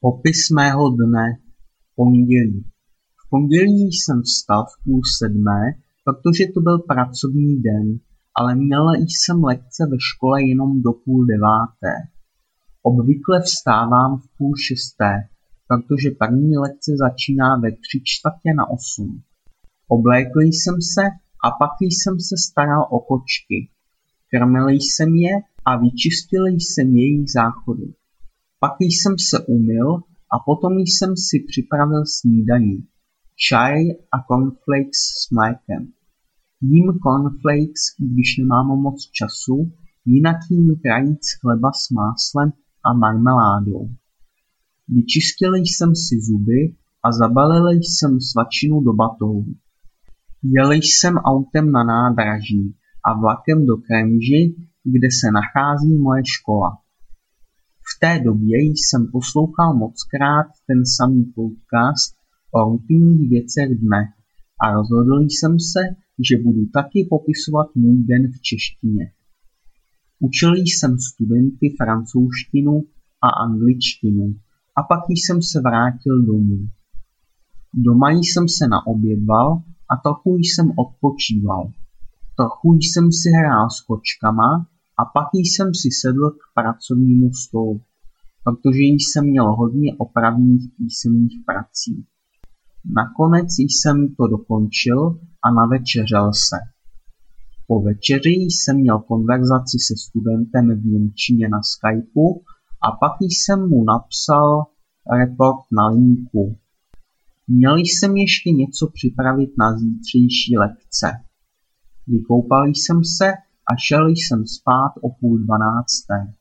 Popis mého dne pondělí. V pondělí jsem vstal v půl sedmé, protože to byl pracovní den, ale měl jsem lekce ve škole jenom do půl deváté. Obvykle vstávám v půl šesté, protože první lekce začíná ve tři čtvrtě na osm. Oblékl jsem se a pak jsem se staral o kočky. Krmil jsem je a vyčistil jsem jejich záchody. Pak jsem se umyl a potom jsem si připravil snídani, čaj a cornflakes s mlékem. Jím cornflakes, když nemám moc času, jinak jím krajíc chleba s máslem a marmeládou. Vyčistil jsem si zuby a zabalil jsem svačinu do batohu. Jel jsem autem na nádraží a vlakem do Kremži, kde se nachází moje škola. V té době jsem poslouchal mockrát ten samý podcast o rutinních věcech dne a rozhodl jsem se, že budu taky popisovat můj den v češtině. Učil jsem studenty francouzštinu a angličtinu a pak jsem se vrátil domů. Doma jsem se naobědval a trochu jsem odpočíval. Trochu jsem si hrál s kočkama a pak jsem si sedl k pracovnímu stolu, protože jsem měl hodně opravných písemných prací. Nakonec jsem to dokončil a navečeřel se. Po večeři jsem měl konverzaci se studentem v Němčině na Skypeu a pak jsem mu napsal report na linku. Měl jsem ještě něco připravit na zítřejší lekce. Vykoupal jsem se a šel jsem spát o půl dvanácté.